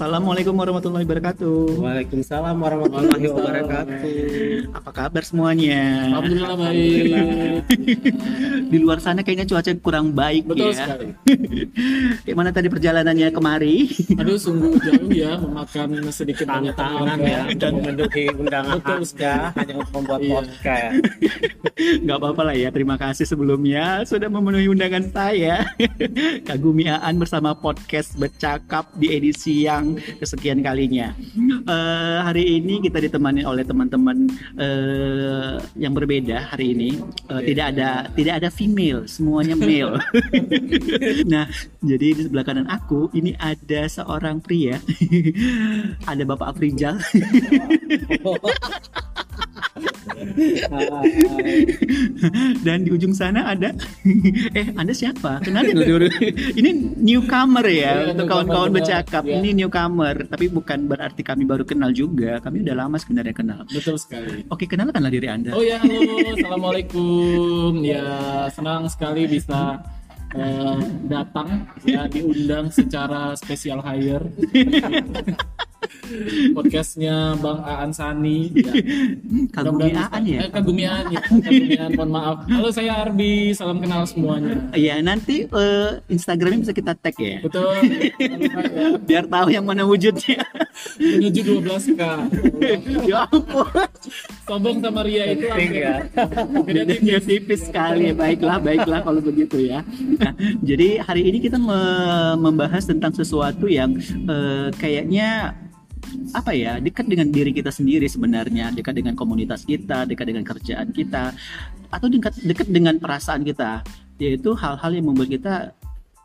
Assalamualaikum warahmatullahi wabarakatuh. Waalaikumsalam warahmatullahi wabarakatuh. Apa kabar semuanya? Alhamdulillah baik. Di luar sana kayaknya cuaca kurang baik Betul ya. sekali. Gimana tadi perjalanannya kemari? Aduh sungguh jauh ya memakan sedikit banyak Tantangan tenaga. ya untuk memenuhi undangan Betul Anda hanya untuk membuat Iya. podcast. Nggak apa-apa lah ya. Terima kasih sebelumnya sudah memenuhi undangan saya. Kagumi Aan bersama podcast bercakap di edisi yang kesekian kalinya. Eh, hari ini kita ditemani oleh teman-teman eh, yang berbeda hari ini. Eh, Tidak ada tidak ada female, semuanya male. nah, jadi di sebelah kanan aku ini ada seorang pria. ada Bapak Afrizal. Dan di ujung sana ada eh Anda siapa? Kenalin. Ini newcomer ya Iya, untuk kawan-kawan bercakap. Iya. Ini newcomer, tapi bukan berarti kami baru kenal juga. Kami udah lama sebenarnya kenal. Betul sekali. Oke, kenalkanlah diri Anda. Oh ya halo, assalamualaikum. Ya senang sekali bisa eh, datang ya diundang secara special hire. Podcastnya Bang Aan Sani. Ya. Kagumi Aan ya? Eh, Kagumi Aan ya. Kagumi Aan, mohon maaf. Halo saya Arbi, salam kenal semuanya. Iya, nanti eh, Instagramnya bisa kita tag ya. Betul. Biar tahu yang mana wujudnya. Menuju 12k. ya ampun. Sombong sama Ria itu ya. Bedanya tipis sekali. Baiklah, baiklah kalau begitu ya. Nah, jadi hari ini kita me- membahas tentang sesuatu yang eh, kayaknya apa ya dekat dengan diri kita sendiri sebenarnya dekat dengan komunitas kita dekat dengan kerjaan kita atau dekat dekat dengan perasaan kita yaitu hal-hal yang membuat kita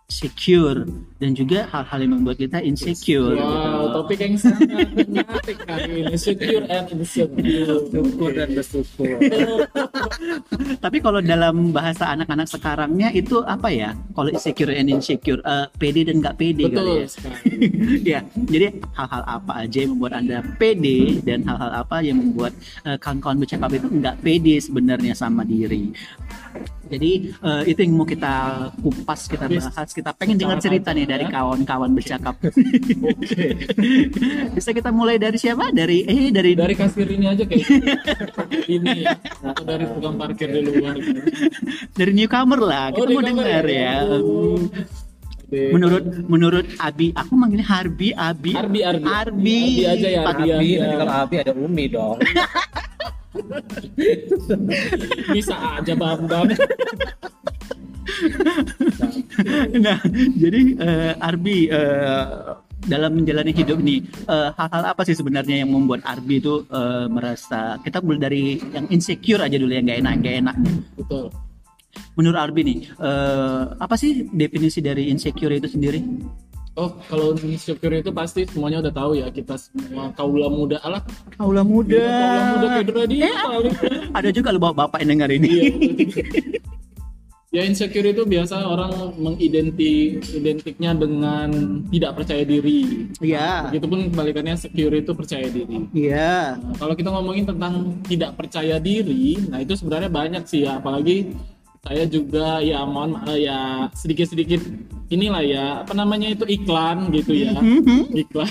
secure dan juga hal-hal yang membuat kita insecure Wow, gitu. topik yang sangat menarik kali ini. Secure and insecure. Syukur dan bersyukur. Tapi kalau dalam bahasa anak-anak sekarangnya itu apa ya? Kalau insecure and insecure, eh, pede dan nggak pede kali Betul ya. sekali. ya, jadi hal-hal apa aja yang membuat anda pede dan hal-hal apa yang membuat eh, kawan-kawan bercakap itu nggak pede sebenarnya sama diri. Jadi eh, itu yang mau kita kupas, kita bahas, kita pengen dengar cerita nih dari ya. kawan-kawan bercakap. Bisa kita mulai dari siapa? Dari eh dari Dari kasir ini aja kayak ini ya. Atau dari tukang parkir di luar. gitu. dari newcomer lah. Kita Oh, mau newcomer dengar ya? ya. Oh. Menurut menurut Abi aku manggilnya Harbi Abi Arbi, Arbi. Arbi, Arbi aja ya, Pak- Arbi. Abi, Iya. nanti kalau Abi ada Umi dong. bisa aja bambang. nah jadi eh, Arbi eh, dalam menjalani hidup nih eh, hal-hal apa sih sebenarnya yang membuat Arbi itu eh, merasa kita mulai dari yang insecure aja dulu yang nggak enak nggak enak Betul. menurut Arbi nih eh, apa sih definisi dari insecure itu sendiri Oh, kalau insecure itu pasti semuanya udah tahu ya kita semua kaula muda alah Kaula muda kaula muda kayak radio kali. ada juga lo bapak bapak yang dengar ini Iya. ya insecure itu biasa orang mengidentik identiknya dengan tidak percaya diri. Iya. Begitupun kebalikannya secure itu percaya diri. iya Nah, kalau kita ngomongin tentang tidak percaya diri, nah itu sebenarnya banyak sih ya, apalagi saya juga ya mohon eh, ya sedikit-sedikit inilah ya apa namanya itu iklan gitu ya. Iklan.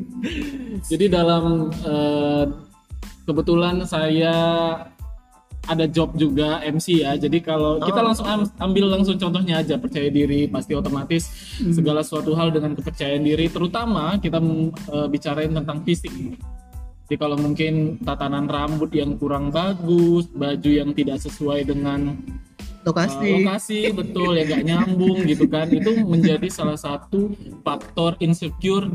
Jadi dalam eh, kebetulan saya ada job juga MC ya. Jadi kalau kita langsung am- ambil langsung contohnya aja percaya diri pasti otomatis segala suatu hal dengan kepercayaan diri. Terutama kita eh, bicarain tentang fisik jadi kalau mungkin tatanan rambut yang kurang bagus, baju yang tidak sesuai dengan uh, lokasi lokasi, betul ya nggak nyambung gitu kan, itu menjadi salah satu faktor insecure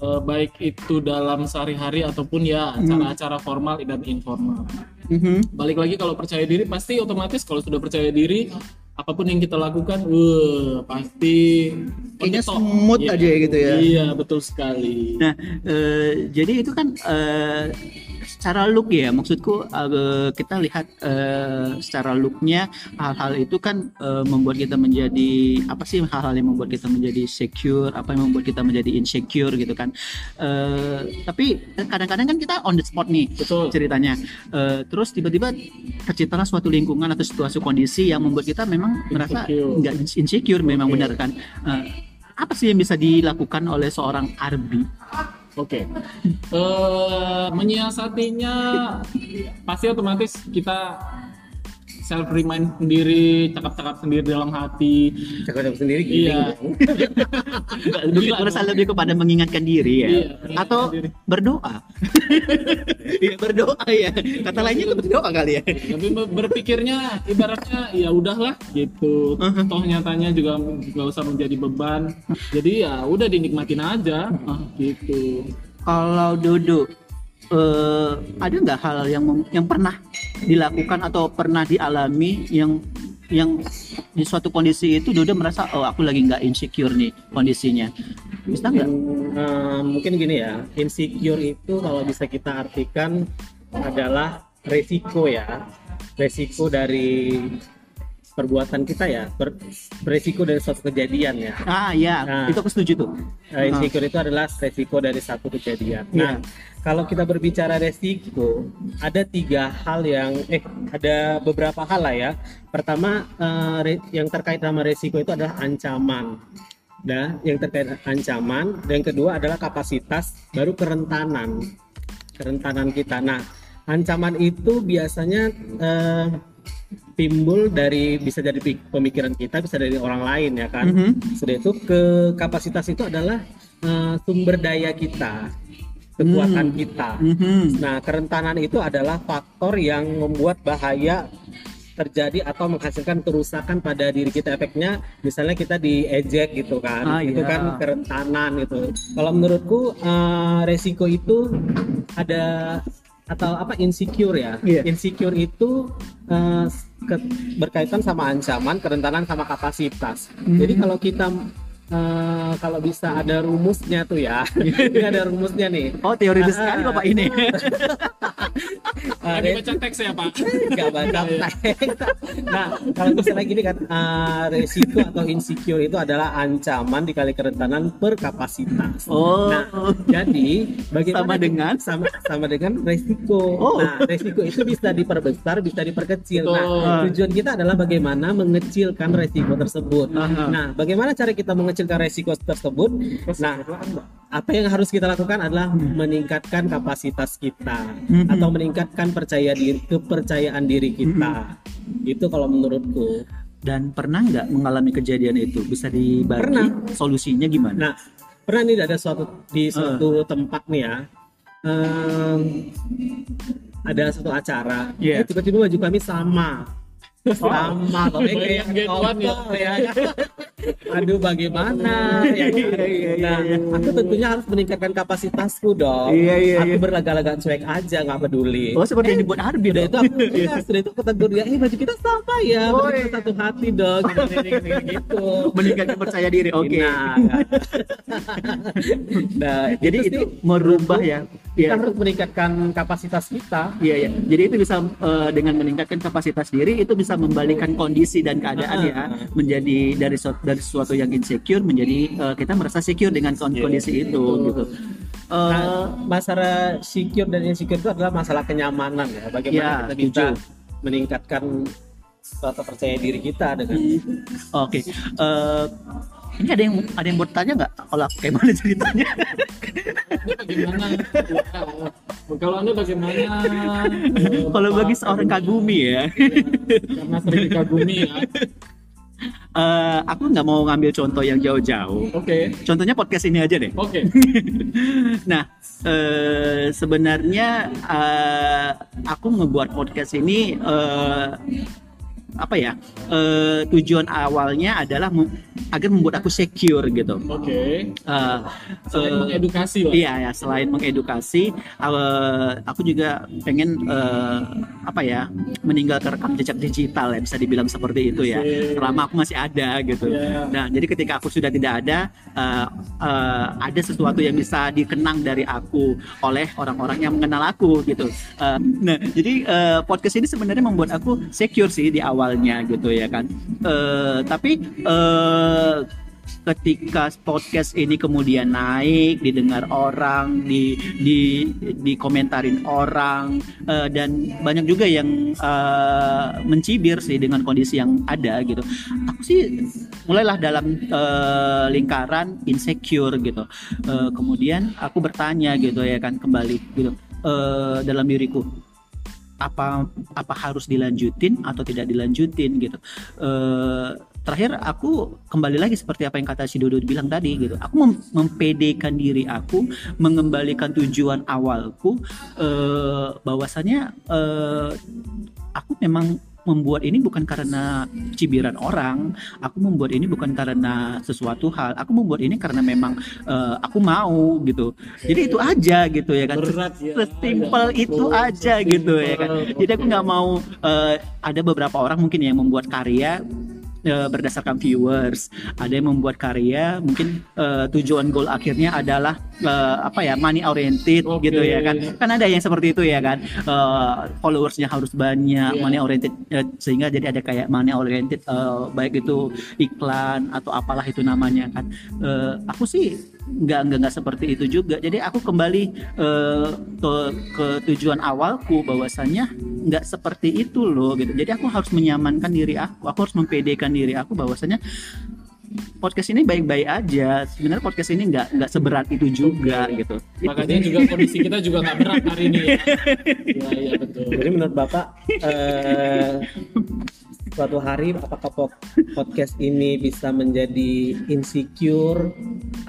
uh, baik itu dalam sehari-hari ataupun ya acara-acara formal dan informal. Mhm. Balik lagi kalau percaya diri pasti otomatis kalau sudah percaya diri apa pun yang kita lakukan, wah pasti Kayaknya top. smooth Iya. aja gitu ya. Iya betul sekali. Nah, eh, jadi itu kan eh, secara look ya, maksudku eh, kita lihat eh, secara looknya hal-hal itu kan eh, membuat kita menjadi apa sih hal-hal yang membuat kita menjadi secure, apa yang membuat kita menjadi insecure gitu kan. Eh, tapi kadang-kadang kan kita on the spot nih Betul. ceritanya. Eh, terus tiba-tiba terciptalah suatu lingkungan atau situasi kondisi yang membuat kita memang merasa Insecure. nggak insecure memang Oke. benar kan. Eh, apa sih yang bisa dilakukan oleh seorang Arbi? Oke. Eh, menyiasatinya pasti otomatis kita self remind sendiri, cakap-cakap sendiri dalam hati. Cakap sendiri gini. Iya. Lebih Gila, merasa lebih kepada mengingatkan diri ya, Iya, atau diri. berdoa. Iya berdoa ya. Kata lainnya tuh berdoa kali ya. Tapi ber- berpikirnya ibaratnya ya udahlah gitu. Toh nyatanya juga nggak usah menjadi beban. Jadi ya udah dinikmatin aja gitu. Kalau Dodo, eh, ada nggak hal yang yang pernah dilakukan atau pernah dialami yang yang di suatu kondisi itu Dodo merasa oh aku lagi nggak insecure nih kondisinya, bisa nggak? Eh, mungkin gini ya, insecure itu kalau bisa kita artikan adalah resiko ya, resiko dari perbuatan kita ya, ber- beresiko dari suatu kejadian ya. Ah ya, Nah. itu aku setuju tuh. Eh, insecure itu adalah resiko dari satu kejadian. Nah, kalau kita berbicara resiko, ada tiga hal yang, eh, ada beberapa hal lah ya. Pertama, eh, yang terkait sama resiko itu adalah ancaman. Nah, yang terkait ancaman. Dan yang kedua adalah kapasitas, baru kerentanan, kerentanan kita. Nah, ancaman itu biasanya eh, timbul dari bisa dari pemikiran kita, bisa dari orang lain ya kan. Mhm. Sudah itu ke kapasitas itu adalah eh, sumber daya kita, kekuatan Hmm. kita. Mhm. Nah, kerentanan itu adalah faktor yang membuat bahaya terjadi atau menghasilkan kerusakan pada diri kita efeknya misalnya kita diejek gitu kan Ah, itu iya. kan kerentanan itu kalau menurutku eh, resiko itu ada atau apa insecure ya Iya. insecure itu eh, ke- berkaitan sama ancaman kerentanan sama kapasitas Hmm. jadi kalau kita eh, kalau bisa ada rumusnya tuh ya ini ada rumusnya nih Oh teoritis Ah, sekali bapak ini. Eh, Lagi baca teks ya Pak. nggak baca teks. nah kalau misalnya gini kan uh, resiko atau insecure itu adalah ancaman dikali kerentanan per kapasitas Oh. nah jadi bagaimana Sama dengan? sama sama dengan resiko Oh. nah resiko itu bisa diperbesar bisa diperkecil nah Betul. tujuan kita adalah bagaimana mengecilkan resiko tersebut Aha. nah bagaimana cara kita mengecilkan resiko tersebut. Nah apa? yang harus kita lakukan adalah meningkatkan kapasitas kita Mhm. atau meningkatkan percaya diri kepercayaan diri kita. Itu kalau menurutku. Dan pernah nggak mengalami kejadian itu? Bisa dibagi Pernah. solusinya gimana? nah pernah nih ada suatu di suatu tempat nih ya. Em, ada satu acara. Eh, tiba-tiba baju kami sama sama eh, kayak one ya. ya aduh bagaimana ya kan? Iya, iya, iya, nah iya. aku tentunya harus meningkatkan kapasitasku dong Iya, iya, aku iya. berlaga-laga cuek aja nggak peduli Oh seperti yang dibuat Arbi Udah itu aku ya, sudah itu ketegur dia, eh baju kita sama ya, Oh, iya. satu hati dong, gini, gitu. Meningkatkan percaya diri. Oke. Nah, nah, Jadi itu merubah ya. kita Iya. harus meningkatkan kapasitas kita. Iya ya. Jadi itu bisa eh, dengan meningkatkan kapasitas diri itu bisa membalikan kondisi dan keadaan ya menjadi dari suatu, dari sesuatu yang insecure menjadi eh, kita merasa secure dengan kon- kondisi itu gitu. Eh, Nah, masalah secure dan insecure itu adalah masalah kenyamanan ya. Bagaimana Ya, kita bisa setuju. meningkatkan suatu percaya diri kita dengan Oke. Eh, ini ada yang ada yang bertanya nggak? Kalau aku kayak mana ceritanya? Bagaimana? Kalau Anda bagaimana? Kalau bagi seorang kagumi ya, karena sering dikagumi ya. eh, aku nggak mau ngambil contoh yang jauh-jauh. Oke. Contohnya podcast ini aja deh. Oke. nah, eh, sebenarnya eh, aku ngebuat podcast ini eh, apa ya? eh, tujuan awalnya adalah mem- agar membuat aku secure gitu. Oke. Eh, Selain eh, mengedukasi lah. Iya ya, selain mengedukasi, eh, aku juga pengen eh, apa ya meninggalkan rekam jejak digital ya bisa dibilang seperti itu ya. Oke. Selama aku masih ada gitu. Iya. Nah, jadi ketika aku sudah tidak ada, eh, eh, ada sesuatu yang bisa dikenang dari aku oleh orang-orang yang mengenal aku gitu. Eh, nah, jadi eh, podcast ini sebenarnya membuat aku secure sih di awalnya gitu ya kan. Eh, tapi eh, ketika podcast ini kemudian naik didengar orang di di dikomentarin orang uh, dan banyak juga yang uh, mencibir sih dengan kondisi yang ada gitu. Aku sih mulailah dalam uh, lingkaran insecure gitu. Uh, kemudian aku bertanya gitu ya kan kembali gitu. Uh, dalam diriku apa apa harus dilanjutin atau tidak dilanjutin gitu. Uh, terakhir aku kembali lagi seperti apa yang kata si Dodo bilang tadi gitu. Aku mem mempedekan diri aku mengembalikan tujuan awalku uh, bahwasanya uh, aku memang membuat ini bukan karena cibiran orang, aku membuat ini bukan karena sesuatu hal, aku membuat ini karena memang uh, aku mau gitu. Jadi itu aja gitu ya kan. Berat ya. Sesimpel itu aja gitu ya kan. Jadi aku nggak mau uh, ada beberapa orang mungkin yang membuat karya uh, berdasarkan viewers ada yang membuat karya mungkin uh, tujuan goal akhirnya adalah uh, apa ya money oriented okay. gitu ya kan kan ada yang seperti itu ya kan uh, followersnya harus banyak yeah. money oriented uh, sehingga jadi ada kayak money oriented uh, baik itu iklan atau apalah itu namanya kan uh, aku sih nggak nggak nggak seperti itu juga. Jadi aku kembali uh, ke ke tujuan awalku bahwasanya nggak seperti itu loh gitu. Jadi aku harus menyamankan diri aku aku harus mempedekan diri aku bahwasanya podcast ini baik-baik aja. Sebenarnya podcast ini nggak nggak seberat itu juga okay. gitu. Makanya juga kondisi kita juga nggak berat hari ini ya, ya, ya betul. Jadi menurut bapak uh, suatu hari apakah podcast ini bisa menjadi insecure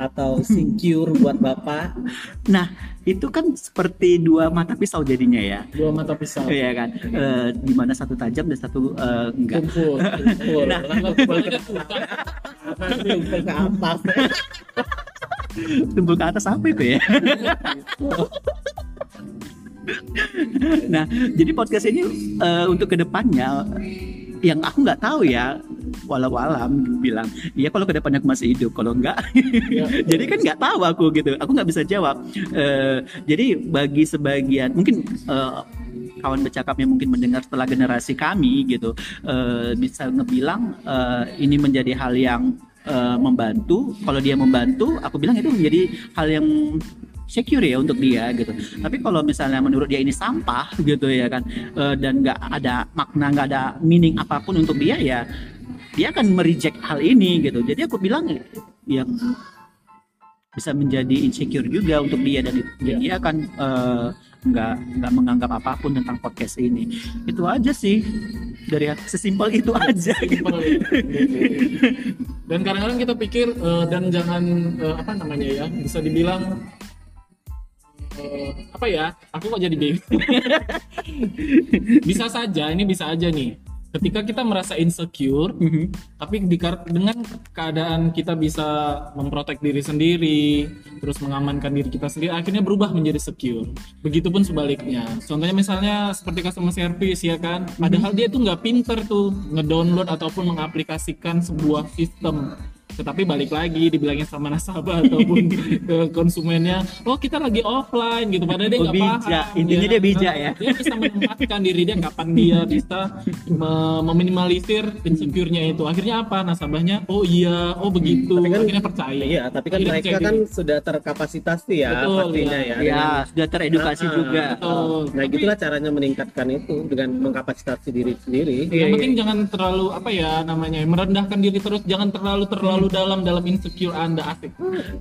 atau secure buat Bapak? Nah, itu kan seperti dua mata pisau jadinya ya. Dua mata pisau. Iya kan. E, di mana satu tajam dan satu e, enggak. Tumpul, tumpul. Nah, tumpul ke atas. tumpul ke atas apa itu ya? nah, jadi podcast ini uh, untuk ke depannya yang aku nggak tahu ya walau alam bilang iya kalau ke depannya aku masih hidup kalau enggak ya. jadi kan nggak tahu aku gitu aku nggak bisa jawab. Uh, jadi bagi sebagian mungkin uh, kawan bercakap yang mungkin mendengar setelah generasi kami gitu uh, bisa ngebilang uh, ini menjadi hal yang uh, membantu. Kalau dia membantu aku bilang itu menjadi hal yang secure ya untuk dia gitu. Tapi kalau misalnya menurut dia ini sampah gitu ya kan uh, dan nggak ada makna nggak ada meaning apa pun untuk dia ya dia akan mereject hal ini gitu. Jadi aku bilang ya bisa menjadi insecure juga untuk dia dan, dan dia akan uh, nggak nggak menganggap apa pun tentang podcast ini itu aja sih dari sesimpel itu aja gitu. dan kadang-kadang kita pikir uh, dan jangan uh, apa namanya ya bisa dibilang apa ya? Aku kok jadi bingung bisa saja ini bisa aja nih. Ketika kita merasa insecure mm -hmm. tapi di, dengan keadaan kita bisa memprotek diri sendiri terus mengamankan diri kita sendiri akhirnya berubah menjadi secure. Begitupun sebaliknya. Contohnya misalnya seperti customer service ya kan? Mm -hmm. padahal dia tuh nggak pinter tuh ngedownload ataupun mengaplikasikan sebuah sistem tetapi balik lagi dibilangnya sama nasabah ataupun ke konsumennya oh kita lagi offline gitu. Padahal dia oh, nggak oh, paham intinya ya. dia bijak ya. Dia bisa menempatkan diri dia kapan dia bisa meminimalisir insecure-nya itu. Akhirnya apa? Nasabahnya oh iya oh begitu. Tapi kan, akhirnya percaya. iya tapi kan mereka kan sudah terkapasitasi ya betul, pastinya ya, ya, ya sudah teredukasi nah, juga. Betul. nah tapi, gitulah caranya meningkatkan itu dengan mengkapasitasi diri sendiri. Yang iya, penting iya. jangan terlalu apa ya namanya merendahkan diri terus. Jangan terlalu terlalu terlalu dalam dalam insecure Anda asik.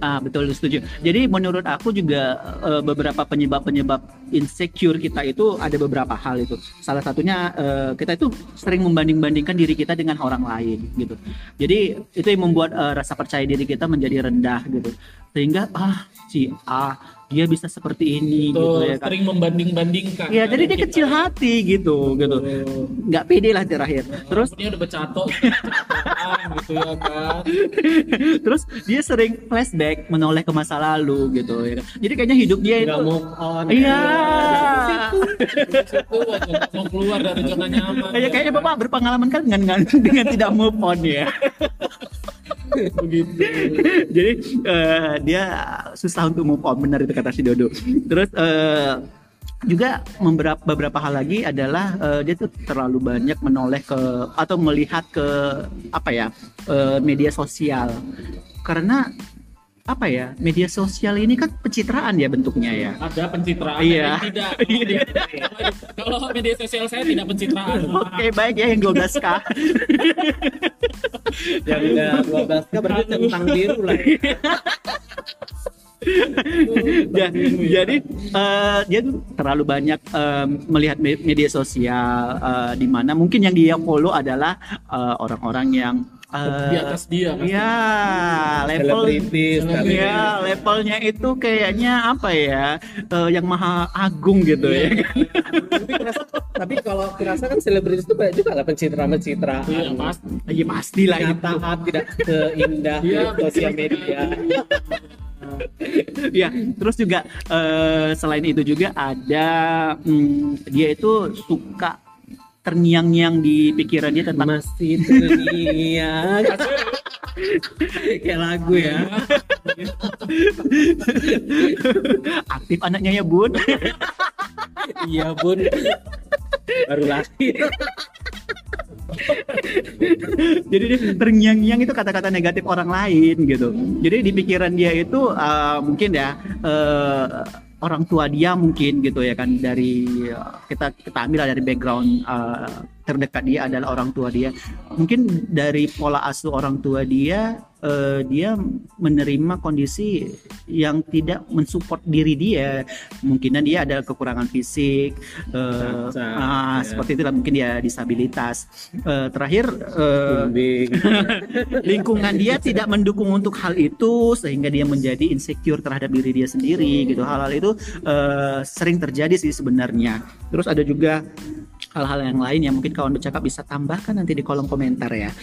Ah, betul setuju. Jadi menurut aku juga uh, beberapa penyebab-penyebab insecure kita itu ada beberapa hal itu. Salah satunya uh, kita itu sering membanding-bandingkan diri kita dengan orang lain gitu. Jadi itu yang membuat uh, rasa percaya diri kita menjadi rendah gitu. Sehingga ah si A dia bisa seperti ini Betul, gitu ya kan. Sering membanding-bandingkan. Iya, jadi dia kecil hati gitu gitu. Nggak pede lah terakhir. Terus dia udah becato gitu ya kan. Terus dia sering flashback menoleh ke masa lalu gitu ya kan. Jadi kayaknya hidup dia itu move on. Iya. mau keluar dari zona nyaman. Ya, kayaknya Bapak berpengalaman kan dengan dengan tidak move on ya begitu jadi uh, dia susah untuk move on benar itu kata si Dodo. Terus uh, juga beberapa beberapa hal lagi adalah uh, dia tuh terlalu banyak menoleh ke atau melihat ke apa ya uh, media sosial. Karena apa ya media sosial ini kan pencitraan ya bentuknya ya. Ada pencitraan Iya. ada yang tidak. Kalau media sosial saya tidak pencitraan. Oke baik ya yang 12 k. Yang udah 12 kan berarti tentang biru lah ya. Ya, jadi eh, dia tuh terlalu banyak em, melihat me- media sosial eh, di mana mungkin yang dia follow adalah eh, orang-orang yang eh, di atas dia pasti. ya level selebritis tapi ya levelnya itu kayaknya apa ya eh, yang maha agung gitu ya. Tapi, kerasa- tapi kalau kerasa kan selebritis itu banyak juga lah pencitraan pencitraan Iya, pasti. Ya pastilah itu. Tidak seindah Iya, sosial media ya terus juga eh, selain itu juga ada hmm, dia itu suka terngiang-ngiang di pikirannya tentang masih terngiang. Kayak lagu ya. Aktif anaknya ya bun. Iya bun. Baru lahir jadi dia terngiang-ngiang itu kata-kata negatif orang lain gitu. Jadi di pikiran dia itu eh, mungkin ya eh, orang tua dia mungkin gitu ya kan dari eh, kita kita ambil dari background eh, terdekat dia adalah orang tua dia. Mungkin dari pola asuh orang tua dia eh, dia menerima kondisi yang tidak mensupport diri dia mungkin dia ada kekurangan fisik eh, Cacat, ah, ya. seperti itulah mungkin dia disabilitas Eh, terakhir Bimbing. lingkungan dia tidak mendukung untuk hal itu sehingga dia menjadi insecure terhadap diri dia sendiri gitu hal-hal itu eh, sering terjadi sih sebenarnya terus ada juga hal-hal yang lain yang mungkin kawan bercakap bisa tambahkan nanti di kolom komentar ya.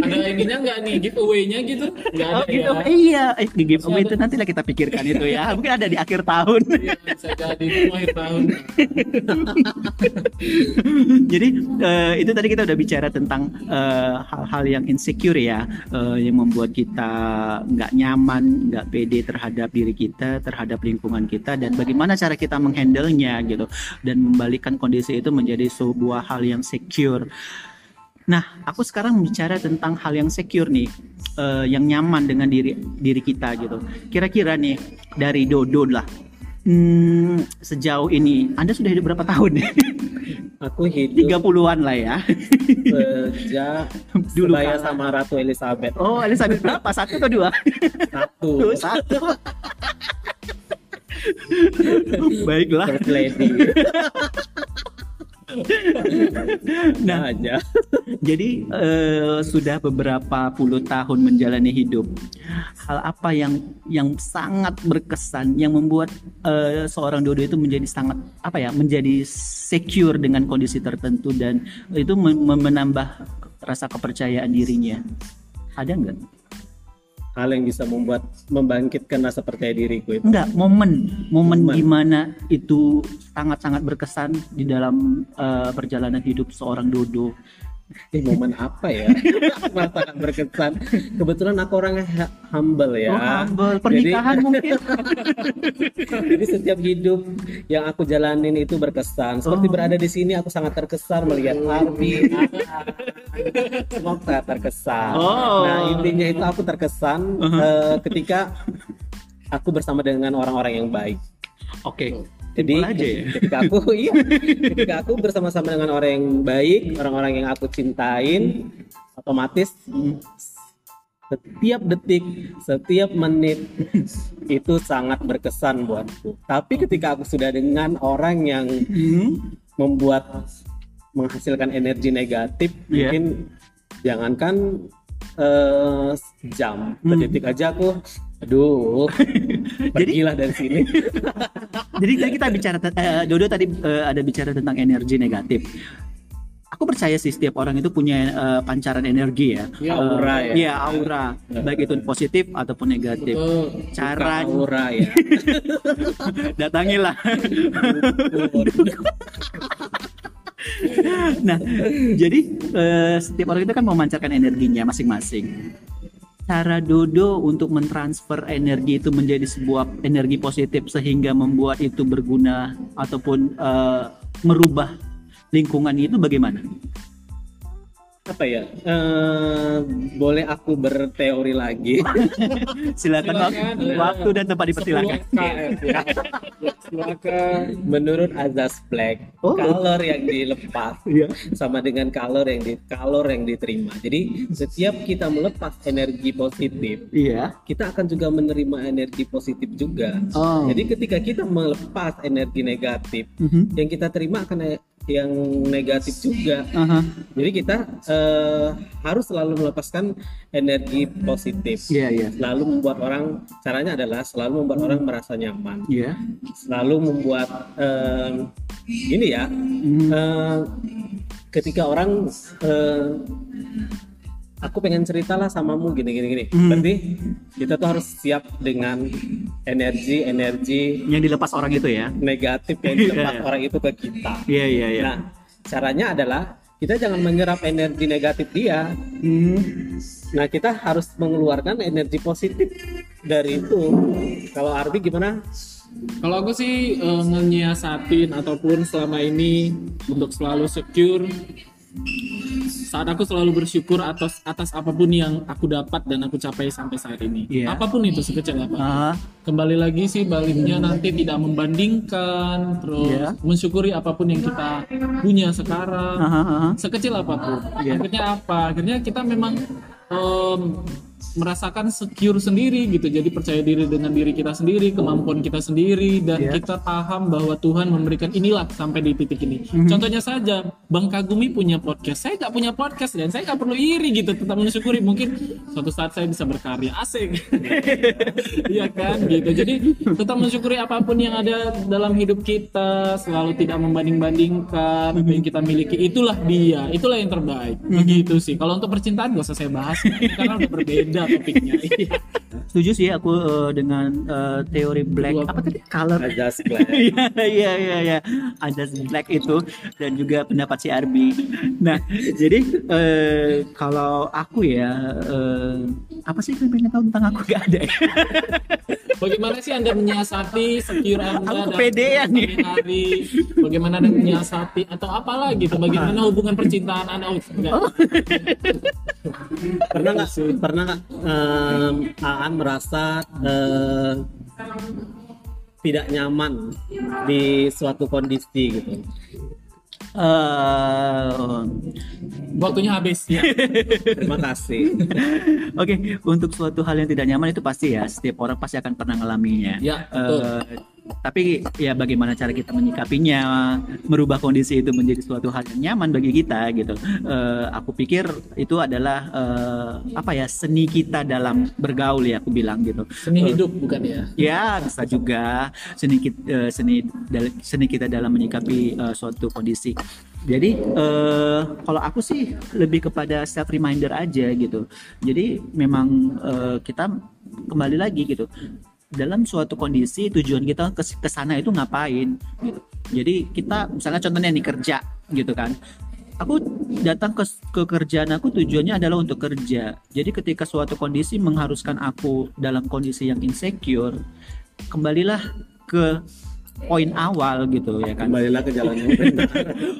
Ada ininya nggak nih giveaway-nya gitu? Nggak ada oh gitu. Ya iya eh, di giveaway itu nanti lah kita pikirkan itu ya. Mungkin ada di akhir tahun. Iya, bisa jadi itu akhir tahun. Jadi eh, itu tadi kita udah bicara tentang eh, hal-hal yang insecure ya, eh, yang membuat kita nggak nyaman, nggak pede terhadap diri kita, terhadap lingkungan kita, dan bagaimana cara kita menghandle-nya gitu, dan membalikan kondisi itu menjadi sebuah hal yang secure. Nah, aku sekarang bicara tentang hal yang secure nih, eh, yang nyaman dengan diri diri kita gitu. Kira-kira nih dari Dodo lah. Hmm, sejauh ini Anda sudah hidup berapa tahun? aku hidup 30-an lah ya. sejak Dulu sebaya kala. sama Ratu Elizabeth Oh, Elizabeth berapa? Satu atau dua? satu satu. Baiklah. Nah, aja jadi eh, sudah beberapa puluh tahun menjalani hidup. Hal apa yang yang sangat berkesan yang membuat eh, seorang Dodo itu menjadi sangat apa ya? menjadi secure dengan kondisi tertentu dan itu men- men- menambah rasa kepercayaan dirinya. Ada nggak? Hal yang bisa membuat membangkitkan rasa percaya diriku itu Enggak, momen, momen Momen. gimana itu sangat-sangat berkesan di dalam eh, perjalanan hidup seorang Dodo. Ih, momen apa ya sangat berkesan kebetulan aku orangnya humble ya Oh, humble. pernikahan mungkin. Jadi setiap hidup yang aku jalanin itu berkesan. Seperti Oh. berada di sini aku sangat terkesan melihat Harvey. Semoga terkesan. Oh. Nah intinya itu aku terkesan eh, ketika aku bersama dengan orang-orang yang baik. Oke. Jadi aja ya. ketika aku iya, ketika aku bersama-sama dengan orang yang baik, orang-orang yang aku cintain, otomatis setiap detik, setiap menit itu sangat berkesan buatku. Tapi ketika aku sudah dengan orang yang Hmm. membuat menghasilkan energi negatif, Iya. mungkin jangankan eh, jam, Hmm. detik aja aku, aduh, pergilah dari sini. Jadi tadi kita bicara eh, Dodo tadi eh, ada bicara tentang energi negatif. Aku percaya sih setiap orang itu punya eh, pancaran energi ya. Iya, Eh, aura ya. Iya, aura. Baik itu positif ataupun negatif. Betul. Cara aura ya. datangilah. nah, jadi eh, setiap orang itu kan memancarkan energinya masing-masing. Cara Dodo untuk mentransfer energi itu menjadi sebuah energi positif sehingga membuat itu berguna ataupun eh, merubah lingkungan itu bagaimana? Apa ya? eh, boleh aku berteori lagi? Silakan Silakan, waktu, ya. waktu dan tempat dipersilakan. 10 KF ya. Silakan. Menurut azas Black, Oh. kalor yang dilepas Iya. sama dengan kalor yang di kalor yang diterima. Jadi setiap kita melepas energi positif, Iya. kita akan juga menerima energi positif juga. Oh. Jadi ketika kita melepas energi negatif, Mhm. yang kita terima akan yang negatif juga. Aha. Jadi kita eh, harus selalu melepaskan energi positif. Iya, iya. Selalu membuat orang caranya adalah selalu membuat orang merasa nyaman. Iya. Selalu membuat eh, ini ya. Mhm. eh, ketika orang eh, aku pengen cerita lah samamu gini gini gini. Hmm. Berarti kita tuh harus siap dengan energi energi Yang dilepas orang itu ya. negatif yang dilepas Iya. orang itu ke kita. Iya, iya, iya. Nah, caranya adalah kita jangan menyerap energi negatif dia. Hmm. Nah, kita harus mengeluarkan energi positif dari itu. Kalau Arbi gimana? Kalau aku sih eh, ngenyiasatin ataupun selama ini untuk selalu secure saat aku selalu bersyukur atas atas apa pun yang aku dapat dan aku capai sampai saat ini. Iya. Apa pun itu sekecil apa. Ah, Kembali lagi sih baliknya nanti tidak membandingkan terus Iya. mensyukuri apa pun yang kita punya sekarang. aha, aha. Sekecil apa pun. Iya. Akhirnya apa? Akhirnya kita memang em, merasakan secure sendiri gitu. Jadi percaya diri dengan diri kita sendiri, kemampuan kita sendiri dan Iya. kita paham bahwa Tuhan memberikan inilah sampai di titik ini. Mhm. Contohnya saja, Bang Kagumi punya podcast. Saya nggak punya podcast dan saya nggak perlu iri gitu. Tetap mensyukuri mungkin suatu saat saya bisa berkarya. Asik. Iya kan gitu. Jadi tetap mensyukuri apa pun yang ada dalam hidup kita, selalu tidak membanding-bandingkan apa yang kita miliki. Itulah dia, itulah yang terbaik. Begitu sih. Kalau untuk percintaan gak usah saya bahas karena udah berbeda topiknya. Iya. Setuju sih aku eh, dengan eh, teori black Dua- apa tadi color Ajas Black. Iya iya iya iya ada black itu dan juga pendapat si Arbi. Nah jadi eh, kalau aku ya eh, apa sih yang pengen tahu tentang aku gak ada ya? Bagaimana sih Anda menyiasati secure Anda Aku dalam kepedean nih. hari Bagaimana Anda menyiasati atau apalah gitu. Bagaimana hubungan percintaan Anda? Oh, enggak. pernah nggak pernah nggak em, Aan merasa eh, tidak nyaman di suatu kondisi gitu? Eh, Waktunya habis ya. Terima kasih. Oke, untuk suatu hal yang tidak nyaman itu pasti ya, setiap orang pasti akan pernah ngalaminya. Ya, betul. Eh, tapi ya bagaimana cara kita menyikapinya, merubah kondisi itu menjadi suatu hal yang nyaman bagi kita gitu. Eh, aku pikir itu adalah eh, apa ya seni kita dalam bergaul ya aku bilang gitu. Seni hidup bukan ya? Ya bisa juga seni kit- eh, seni seni kita dalam menyikapi eh, suatu kondisi. Jadi eh, kalau aku sih lebih kepada self reminder aja gitu. Jadi memang eh, kita kembali lagi gitu dalam suatu kondisi tujuan kita ke sana itu ngapain gitu. Jadi kita misalnya contohnya nih kerja gitu kan. Aku datang ke, ke kerjaan aku tujuannya adalah untuk kerja. Jadi ketika suatu kondisi mengharuskan aku dalam kondisi yang insecure, kembalilah ke poin awal gitu ya kan. Kembalilah ke jalan yang benar.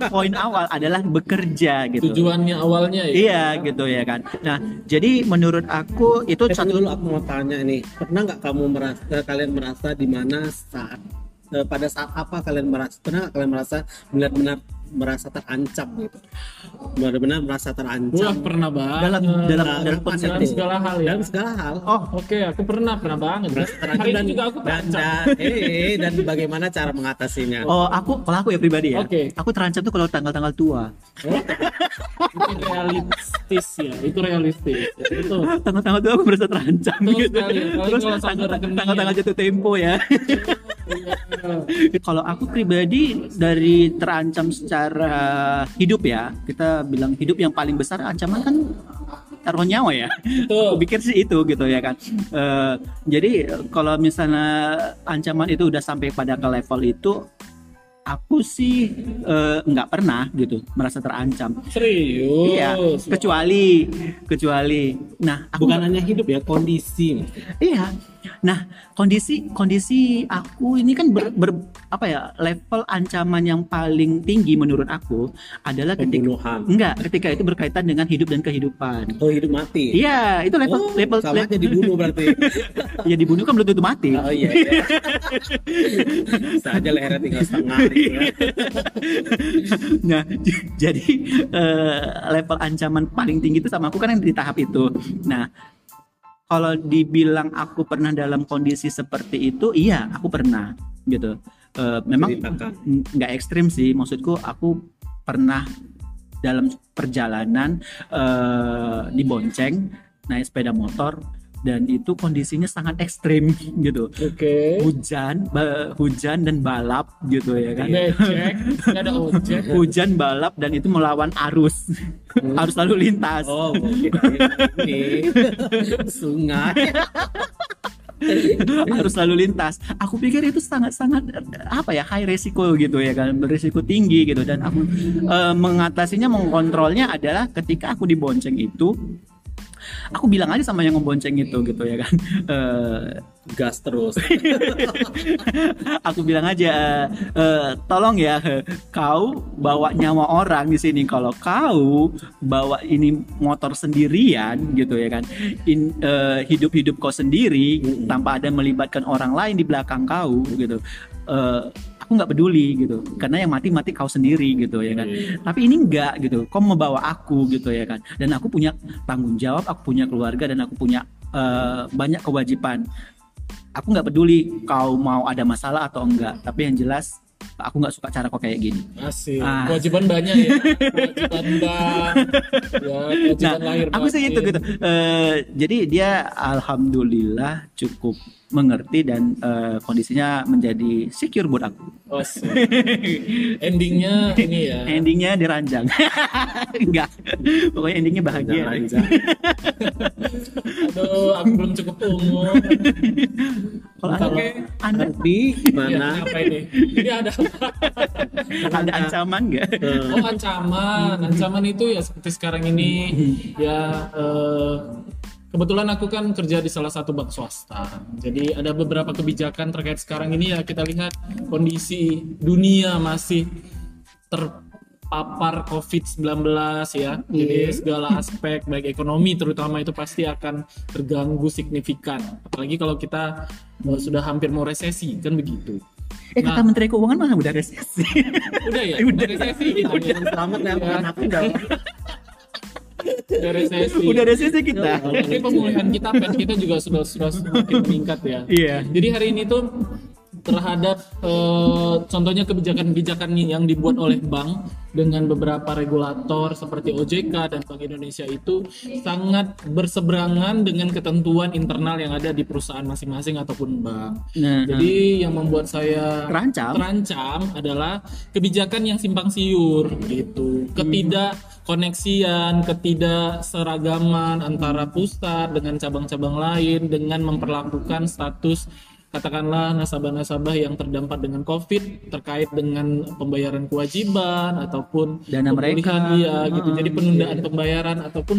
Poin awal adalah bekerja gitu. Tujuannya awalnya ya. Iya gitu ya kan. Nah, jadi menurut aku itu Tapi satu dulu aku mau tanya nih, pernah nggak kamu merasa kalian merasa di mana saat eh, pada saat apa kalian merasa pernah nggak kalian merasa benar-benar merasa terancam gitu, benar-benar merasa Wah terancam pernah banget. dalam dalam Nah, dalam dalam itu? segala hal ya. dalam segala hal. Oh, Oke, aku pernah pernah banget. Terancam Hari dan juga aku dan, terancam. dan, eh, dan bagaimana cara mengatasinya? oh aku kalau aku ya pribadi ya. Oke. Aku terancam tuh kalau tanggal-tanggal tua. itu realistis ya, itu realistis. Ya, itu Tanggal-tanggal tua aku merasa terancam Betul gitu. sekali. Terus tanggal-tanggal jatuh tempo ya. Kalau aku pribadi dari terancam secara hidup ya, kita bilang hidup yang paling besar ancaman kan taruh nyawa ya. Aku pikir sih itu gitu ya kan. Eh, jadi kalau misalnya ancaman itu udah sampai pada ke level itu, aku sih eh, nggak pernah gitu merasa terancam. Serius. Iya, kecuali kecuali. Nah, aku Bukan hanya hidup ya, kondisi. Iya, Nah, kondisi kondisi aku ini kan ber, ber- apa ya level ancaman yang paling tinggi menurut aku adalah ketika Pembunuhan. enggak ketika itu berkaitan dengan hidup dan kehidupan. Oh hidup mati. Iya, itu level Oh, level, sama aja dibunuh berarti. ya dibunuh kan belum tentu mati. Oh iya. iya. Bisa aja lehernya tinggal setengah. gitu ya. Nah, jadi eh, level ancaman paling tinggi itu sama aku kan yang di tahap itu. Nah, kalau dibilang aku pernah dalam kondisi seperti itu, iya, aku pernah gitu. Eh, memang nggak ekstrim sih, maksudku aku pernah dalam perjalanan eh, dibonceng naik sepeda motor dan itu kondisinya sangat ekstrim gitu. Oke. Hujan, ba- hujan dan balap gitu ya kan. Becek, ada ojek. hujan balap dan itu melawan arus arus lalu lintas Oh, ini sungai. arus lalu lintas aku pikir itu sangat sangat apa ya high resiko gitu ya kan berisiko tinggi gitu dan aku eh, mengatasinya mengkontrolnya adalah ketika aku dibonceng itu aku bilang aja sama yang ngebonceng itu gitu ya kan Eh, Gas terus. aku bilang aja eh, tolong ya kau bawa nyawa orang di sini kalau kau bawa ini motor sendirian gitu ya kan In, eh, hidup-hidup kau sendiri Mm-mm. tanpa ada melibatkan orang lain di belakang kau gitu Eh, aku nggak peduli gitu. Karena yang mati mati kau sendiri gitu ya kan? Tapi ini enggak gitu. Kau membawa aku gitu ya kan? Dan aku punya tanggung jawab aku punya keluarga dan aku punya eh, banyak kewajiban. Aku nggak peduli kau mau ada masalah atau enggak. Tapi yang jelas aku nggak suka cara kau kayak gini Asik. Ah. Kewajiban banyak ya. Kewajiban bank. Ya, kewajiban nah lahir aku sih gitu gitu Eh, jadi dia alhamdulillah cukup mengerti dan eh, kondisinya menjadi secure buat aku Asik. Endingnya ini ya. endingnya diranjang enggak pokoknya endingnya bahagia Aduh, aku belum cukup umur. kalau Kalau- anda, anda Ardi Ya, apa ini? Ini ada? Ada ancaman nggak Oh ancaman, ancaman itu ya seperti sekarang ini ya eh, kebetulan aku kan kerja di salah satu bank swasta. Jadi ada beberapa kebijakan terkait sekarang ini ya kita lihat kondisi dunia masih terpapar COVID-19 ya. Jadi segala aspek baik ekonomi terutama itu pasti akan terganggu signifikan. Apalagi kalau kita eh, sudah hampir mau resesi kan begitu. Eh kata menteri keuangan mana udah resesi Udah ya, Udah. udah resesi gitu ya. Selamat ya, Ya. bukan aku dah. Udah resesi. udah resesi kita Tapi pemulihan kita pet kita juga sudah sudah semakin meningkat ya. Iya. Jadi hari ini tuh terhadap eh, contohnya kebijakan-kebijakan yang dibuat oleh bank dengan beberapa regulator seperti OJK dan Bank Indonesia itu sangat berseberangan dengan ketentuan internal yang ada di perusahaan masing-masing ataupun bank. Nah, Jadi yang membuat saya Terancam. terancam adalah kebijakan yang simpang siur gitu. Ketidak koneksian, ketidakseragaman antara pusat dengan cabang-cabang lain dengan memperlakukan status katakanlah nasabah-nasabah yang terdampak dengan COVID terkait dengan pembayaran kewajiban ataupun Dana mereka. pemulihan, iya gitu. Jadi penundaan pembayaran ataupun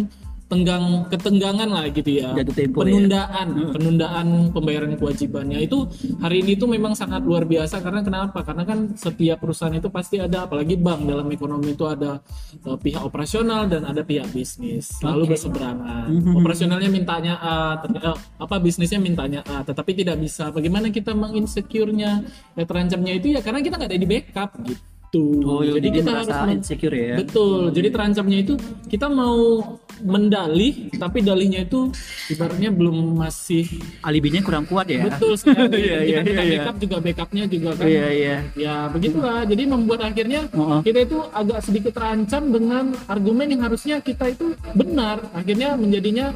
tenggang ketenggangan lah gitu ya. Jatuh tempo ya. penundaan, penundaan pembayaran kewajibannya itu hari ini tuh memang sangat luar biasa karena kenapa? Karena kan setiap perusahaan itu pasti ada apalagi bank dalam ekonomi itu ada eh, pihak operasional dan ada pihak bisnis selalu berseberangan. Operasionalnya mintanya A, eh, apa bisnisnya mintanya A, tetapi tidak bisa. Bagaimana kita menginsecure-nya, ya terancamnya itu ya karena kita nggak ada di backup gitu. Oh jadi, dia kita harus insecure ya Betul. Jadi terancamnya itu kita mau mendalih, tapi dalihnya itu ibaratnya belum masih alibinya kurang kuat ya betul sekali. Iya, iya, kita kita iya, backup juga backupnya juga kan. iya iya Ya begitulah. Jadi membuat akhirnya Oh, oh. kita itu agak sedikit terancam dengan argumen yang harusnya kita itu benar. Akhirnya menjadinya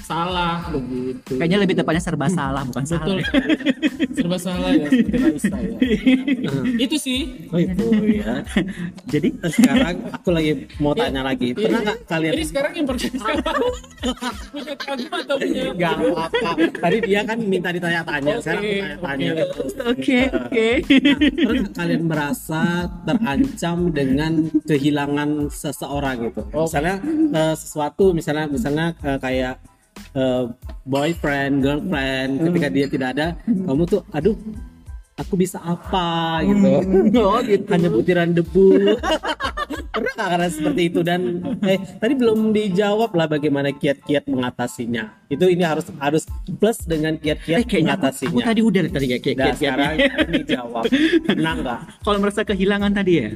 salah begitu. kayaknya lebih tepatnya serba salah bukan betul. salah Serba salah ya seperti Raisa ya. itu sih. Oh itu ya. jadi Sekarang aku lagi mau tanya lagi. Pernah nggak kalian? Ini sekarang yang pertanyaan punya kagum atau punya Gak apa. Tadi dia kan minta ditanya-tanya. Oke, Sekarang aku tanya-tanya. oke. oke oke Pernah kalian merasa terancam dengan kehilangan seseorang gitu? Oh. Misalnya eh, sesuatu, misalnya misalnya eh, kayak eh, boyfriend, girlfriend, ketika dia tidak ada, kamu tuh aduh aku bisa apa gitu. Oh, gitu. Hanya butiran debu. Pernah nggak karena seperti itu dan eh tadi belum dijawab lah bagaimana kiat-kiat mengatasinya. Itu ini harus harus plus dengan Eh, kiat-kiat aku, mengatasinya. aku tadi udah tadi ya kayak Nah, sekarang ini jawab. Pernah nggak? Kalau merasa kehilangan tadi ya.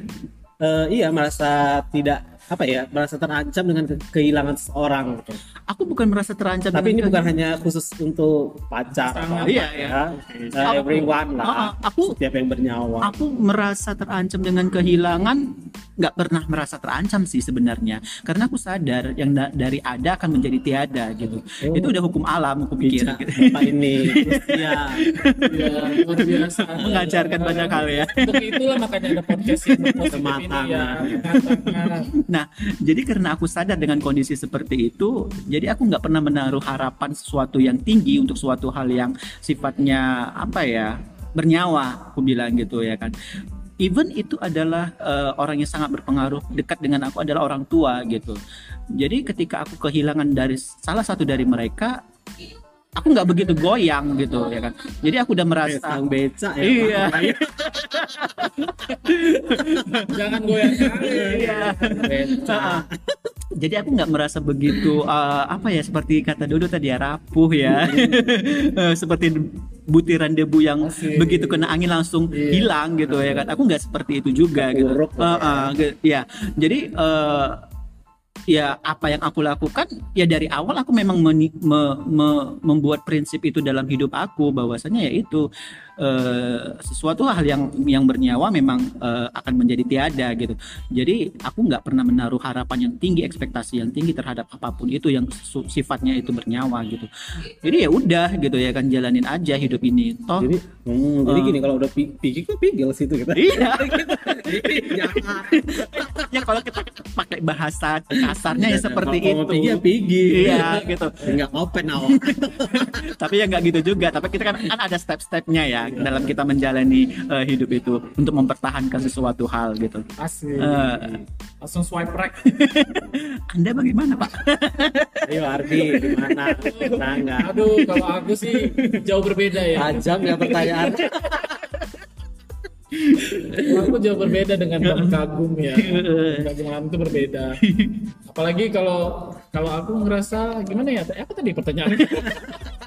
Eh, iya merasa tidak apa ya merasa terancam dengan ke- kehilangan seseorang gitu. Aku bukan merasa terancam. Tapi ini bukan hanya khusus untuk pacar atau apa Iya, iya. ya. Eh, everyone Ah, ah, lah. aku- setiap yang bernyawa. Aku merasa terancam dengan kehilangan, nggak pernah merasa terancam sih sebenarnya. Karena aku sadar yang da- dari ada akan menjadi tiada gitu. Oh. Itu udah hukum alam, aku pikir. Gitu. Bapak ini. Iya. ya luar biasa Mengajarkan banyak hal ya. untuk itulah makanya ada podcast yang Kematangan. ya kematangan. Nah, jadi karena aku sadar dengan kondisi seperti itu, jadi aku nggak pernah menaruh harapan sesuatu yang tinggi untuk suatu hal yang sifatnya apa ya bernyawa, aku bilang gitu ya kan. Even itu adalah eh, orang yang sangat berpengaruh dekat dengan aku adalah orang tua gitu. Jadi ketika aku kehilangan dari salah satu dari mereka, aku nggak begitu goyang gitu ya kan. Jadi aku udah merasa Sang beca ya. Iya. jangan goyang Iya. Beca. Jadi aku nggak merasa begitu eh, apa ya seperti kata Dodo tadi ya rapuh ya, Eh, seperti butiran debu yang Asik. begitu kena angin langsung hilang gitu ya kan. Aku nggak seperti itu juga gitu. Eh, ge- ya. Jadi eh, ya apa yang aku lakukan ya dari awal aku memang me- me- membuat prinsip itu dalam hidup aku bahwasanya ya itu eh, sesuatu hal yang yang bernyawa memang eh, akan menjadi tiada gitu jadi aku nggak pernah menaruh harapan yang tinggi ekspektasi yang tinggi terhadap apa pun itu yang sifatnya itu bernyawa gitu jadi ya udah gitu ya kan jalanin aja hidup ini toh Jadi, hmm, jadi Ah. gini kalau udah pi- pikir kok pigil situ kita. iya Jangan. ya kalau kita pakai bahasa kasarnya ya seperti Kalau mau itu Pigi ya pigi. iya gitu Enggak open awak. tapi ya nggak gitu juga tapi kita kan kan ada step-stepnya ya dalam kita menjalani eh, hidup itu untuk mempertahankan sesuatu hal gitu asik Eh, langsung swipe right anda bagaimana pak Ayo Ardi, gimana? Nah, enggak. aduh kalau aku sih jauh berbeda ya Tajam ya pertanyaan. Kalau aku jauh berbeda dengan Bang Kagum ya. Kagum Alam itu berbeda. Apalagi kalau kalau aku ngerasa gimana ya? Apa tadi pertanyaannya?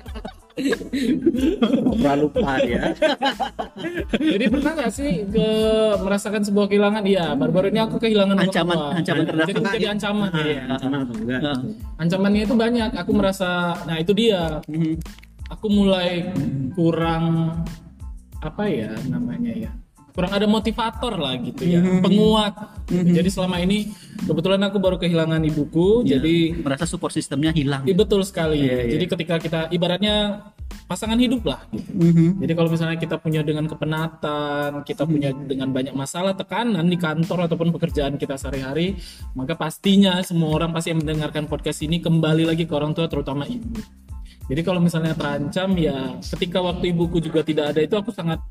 Pernah lupa ya. Jadi pernah nggak sih ke merasakan sebuah kehilangan? Iya, baru-baru ini aku kehilangan orang Ancaman- tua. ancaman terhadap- Jadi menjadi ancaman. Iya. Ancaman atau enggak? Nah, Ancamannya itu banyak. Aku merasa, nah itu dia. mhm. Aku mulai kurang apa ya namanya ya? Kurang ada motivator lah gitu ya, Mhm. penguat. Jadi selama ini kebetulan aku baru kehilangan ibuku, Ya, jadi merasa support sistemnya hilang Iya, betul sekali. Iya, iya. Jadi ketika kita ibaratnya pasangan hidup lah gitu. Mhm. Jadi kalau misalnya kita punya dengan kepenatan, kita punya dengan banyak masalah tekanan di kantor ataupun pekerjaan kita sehari-hari, maka pastinya semua orang pasti yang mendengarkan podcast ini kembali lagi ke orang tua terutama ibu. Jadi kalau misalnya terancam ya ketika waktu ibuku juga tidak ada itu aku sangat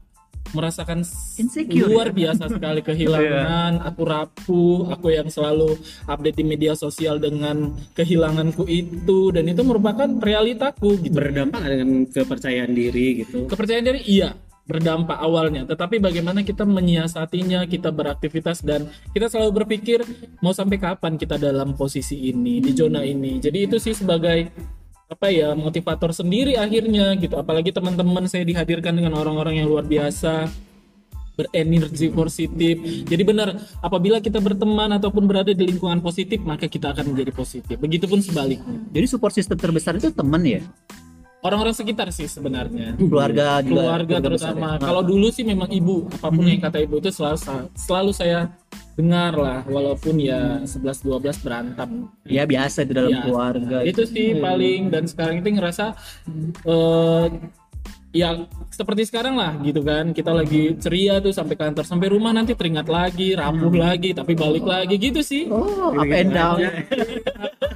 merasakan Insecure, luar ya? biasa sekali kehilangan aku rapuh aku yang selalu update di media sosial dengan kehilanganku itu dan itu merupakan realitaku gitu. Berdampak dengan kepercayaan diri gitu. kepercayaan diri iya berdampak awalnya. Tetapi bagaimana kita menyiasatinya kita beraktivitas dan kita selalu berpikir mau sampai kapan kita dalam posisi ini di zona ini? Jadi itu sih sebagai apa ya motivator sendiri akhirnya gitu. Apalagi teman-teman saya dihadirkan dengan orang-orang yang luar biasa berenergi positif. Jadi benar apabila kita berteman ataupun berada di lingkungan positif maka kita akan menjadi positif. Begitupun sebaliknya. Jadi support system terbesar itu teman ya orang-orang sekitar sih sebenarnya keluarga juga keluarga terutama. ya? Kalau dulu sih memang ibu, apa pun yang kata ibu itu selalu selalu saya dengar lah walaupun ya 11 12 berantem. ya biasa itu dalam Ya, keluarga Itu sih paling dan sekarang itu ngerasa eh ya seperti sekarang lah gitu kan. Kita lagi ceria tuh sampai kantor, sampai rumah nanti teringat lagi, rapuh lagi, tapi balik lagi gitu sih. oh up and down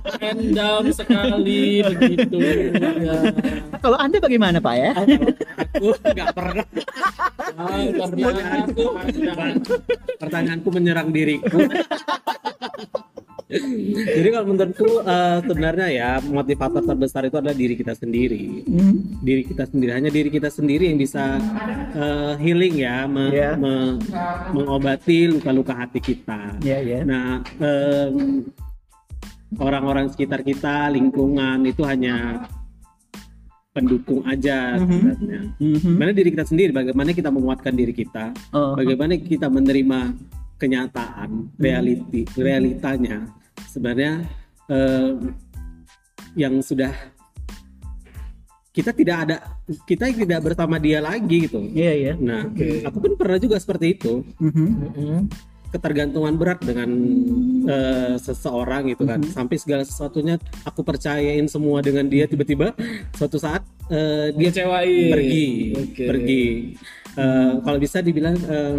Up and down sekali begitu. Ya. kalau anda bagaimana pak ya Aku nggak pernah. Ah, aku ada Pertanyaanku menyerang diriku. Jadi kalau menurutku eh, sebenarnya ya motivator terbesar itu adalah diri kita sendiri. Hmm. Diri kita sendiri hanya diri kita sendiri yang bisa eh, healing ya, me- Iya. me- mengobati luka-luka hati kita. Ya ya. Nah, em, orang-orang sekitar kita, lingkungan itu hanya pendukung aja Mhm. sebenarnya. Mhm. Bagaimana diri kita sendiri, bagaimana kita menguatkan diri kita, Oh. bagaimana kita menerima kenyataan, reality, realitanya. Sebenarnya em, yang sudah kita tidak ada, kita tidak bersama dia lagi gitu. Iya ya. Nah, aku pun pernah juga seperti itu Mhm. ketergantungan berat dengan eh, seseorang gitu kan sampai segala sesuatunya aku percayain semua dengan dia tiba-tiba suatu saat eh, dia Ngecewain. pergi Oke. pergi Eh, kalau bisa dibilang eh,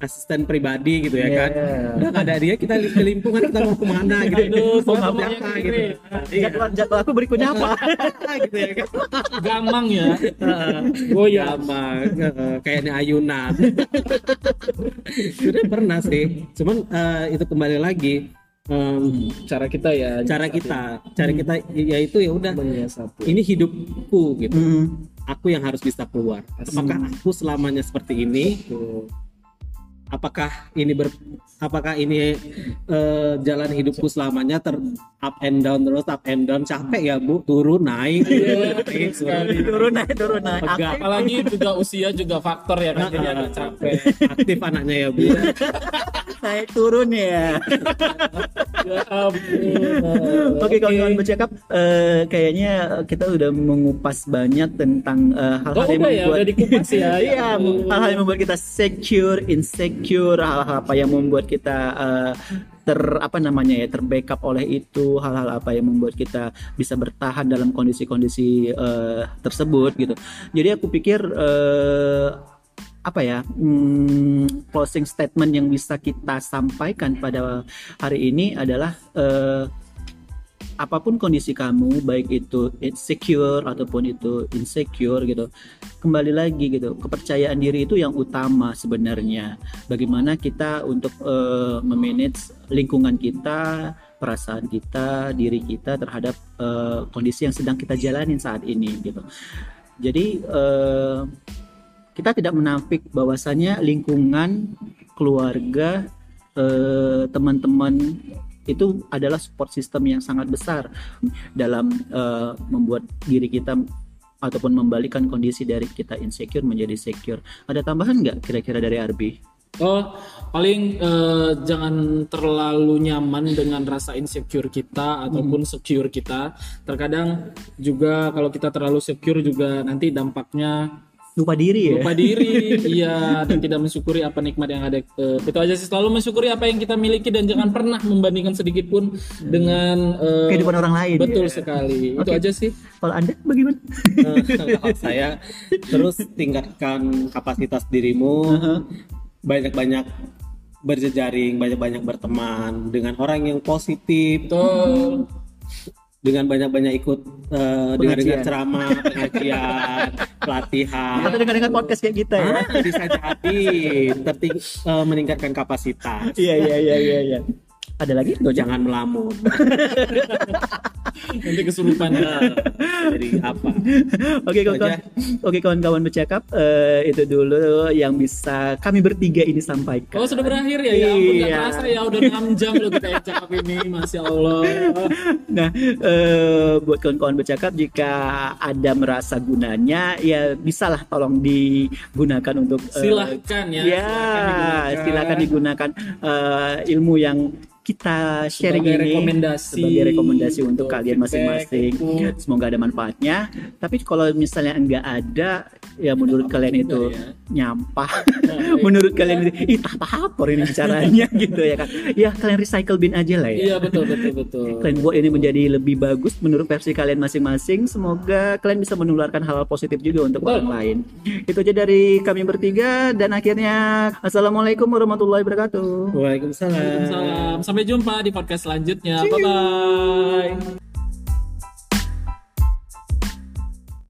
asisten pribadi gitu ya Iya. kan udah nggak ada dia kita kelimpungan kita mau ke mana gitu Aduh, mau apa gitu. Iya. Jadwal, jadwal aku berikutnya apa? gitu ya kan. Gamang ya. oh ya sama kayaknya ayunan sudah pernah sih. Cuman eh, itu kembali lagi em, Cara kita ya. cara kita. Cara kita yaitu ya udah. Ini hidupku gitu. Hmm. aku yang harus bisa keluar. Apakah aku selamanya seperti ini apakah ini ber apakah ini eh, jalan hidupku selamanya ter up and down terus up and down capek ya bu turun naik naik, turun, naik, turun naik. Pegang. Apalagi juga usia juga faktor ya kan jadi agak capek. aktif anaknya ya bu Naik turun ya. Ya. Oke kawan-kawan bercakap eh, kayaknya kita udah mengupas banyak tentang eh, hal-hal Oh, yang udah ya, membuat udah dikupas ya. Iya, hal-hal yang membuat kita secure, insecure, hal-hal apa yang membuat kita eh, ter apa namanya ya terbackup oleh itu, hal-hal apa yang membuat kita bisa bertahan dalam kondisi-kondisi eh, tersebut gitu. Jadi aku pikir eh, apa ya hmm, closing statement yang bisa kita sampaikan pada hari ini adalah eh, apa pun kondisi kamu baik itu insecure ataupun itu insecure gitu kembali lagi gitu kepercayaan diri itu yang utama sebenarnya. Bagaimana kita untuk eh, memanage lingkungan kita perasaan kita diri kita terhadap eh, kondisi yang sedang kita jalanin saat ini gitu. Jadi eh, kita tidak menafik bahwasanya lingkungan keluarga teman-teman itu adalah support system yang sangat besar dalam eh, membuat diri kita ataupun membalikan kondisi dari kita insecure menjadi secure. Ada tambahan nggak kira-kira dari Arbi? Oh, paling eh, jangan terlalu nyaman dengan rasa insecure kita ataupun secure kita. Terkadang juga kalau kita terlalu secure juga nanti dampaknya Lupa diri ya. lupa diri, iya dan tidak mensyukuri apa nikmat yang ada. Eh, itu aja sih selalu mensyukuri apa yang kita miliki dan jangan pernah membandingkan sedikit pun dengan eh, Kehidupan orang lain. Betul ya. sekali. Itu Oke. aja sih. Kalau Anda bagaimana? Kalau saya terus tingkatkan kapasitas dirimu banyak-banyak berjejaring banyak-banyak berteman dengan orang yang positif Betul. Dengan banyak-banyak ikut eh, dengar-dengar ceramah pengajian pelatihan Atau dengar-dengar podcast kayak kita ya? Ah, bisa jadi terting- eh, meningkatkan kapasitas Iya iya iya iya. iya. Ada lagi? Tuh, jangan melamun Nanti kesurupan. jadi apa Oke kawan-kawan, oke kawan-kawan bercakap eh, itu dulu yang bisa kami bertiga ini sampaikan. Oh sudah berakhir ya? Ya ampun gak Iya. terasa ya udah 6 jam loh kita cakap ini Masya Allah Nah, eh, buat kawan-kawan bercakap jika ada merasa gunanya, ya bisalah tolong digunakan untuk eh, Silahkan ya ya, digunakan. silakan digunakan eh, ilmu yang kita sharing Sebagai ini rekomendasi sebagai rekomendasi untuk kalian masing-masing. untuk- Semoga ada manfaatnya. Tapi kalau misalnya enggak ada, ya menurut kalian itu ya. nyampah. menurut kalian itu ih tak apa ini bicaranya gitu ya kan. Ya kalian recycle bin aja lah ya. Iya betul betul betul Kalian buat ini menjadi lebih bagus menurut versi kalian masing-masing. Semoga kalian bisa menularkan hal-hal positif juga untuk Betul. orang lain. Itu aja dari kami bertiga dan akhirnya assalamualaikum warahmatullahi wabarakatuh. Waalaikumsalam Waalaikumsalam Sampai jumpa di podcast selanjutnya. Bye bye